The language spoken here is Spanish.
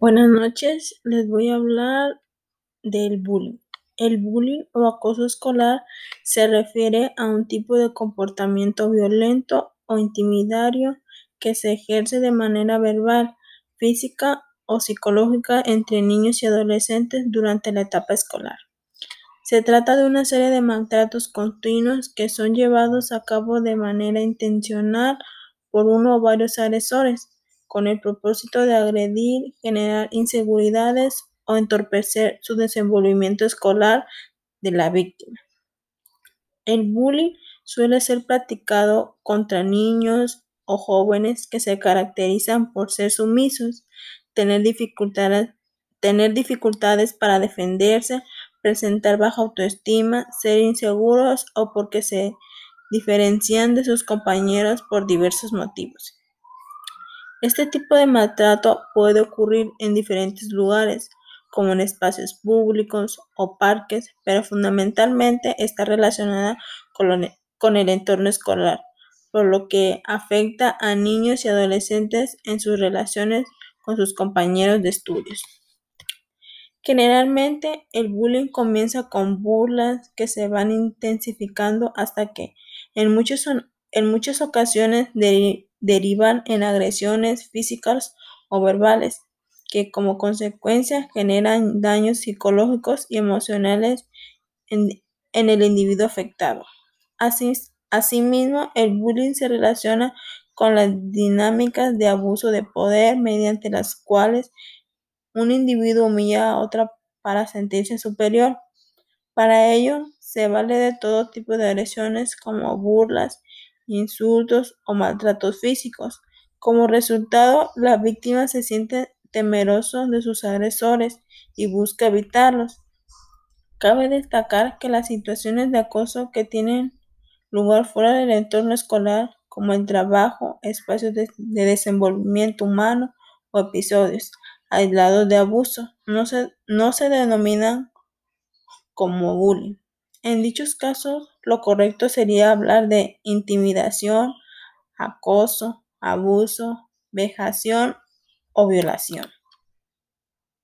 Buenas noches, les voy a hablar del bullying. El bullying o acoso escolar se refiere a un tipo de comportamiento violento o intimidario que se ejerce de manera verbal, física o psicológica entre niños y adolescentes durante la etapa escolar. Se trata de una serie de maltratos continuos que son llevados a cabo de manera intencional por uno o varios agresores con el propósito de agredir, generar inseguridades o entorpecer su desenvolvimiento escolar de la víctima. El bullying suele ser practicado contra niños o jóvenes que se caracterizan por ser sumisos, tener dificultades, tener dificultades para defenderse, presentar baja autoestima, ser inseguros o porque se diferencian de sus compañeros por diversos motivos. Este tipo de maltrato puede ocurrir en diferentes lugares, como en espacios públicos o parques, pero fundamentalmente está relacionada con, el entorno escolar, por lo que afecta a niños y adolescentes en sus relaciones con sus compañeros de estudios. Generalmente el bullying comienza con burlas que se van intensificando hasta que en, en muchas ocasiones derivan en agresiones físicas o verbales, que como consecuencia generan daños psicológicos y emocionales en, el individuo afectado. Así, asimismo, el bullying se relaciona con las dinámicas de abuso de poder mediante las cuales un individuo humilla a otra para sentirse superior. Para ello, se vale de todo tipo de agresiones como burlas, insultos o maltratos físicos. Como resultado, la víctima se siente temeroso de sus agresores y busca evitarlos. Cabe destacar que las situaciones de acoso que tienen lugar fuera del entorno escolar, como el trabajo, espacios de, desenvolvimiento humano o episodios aislados de abuso, no se, no se denominan como bullying. En dichos casos, lo correcto sería hablar de intimidación, acoso, abuso, vejación o violación.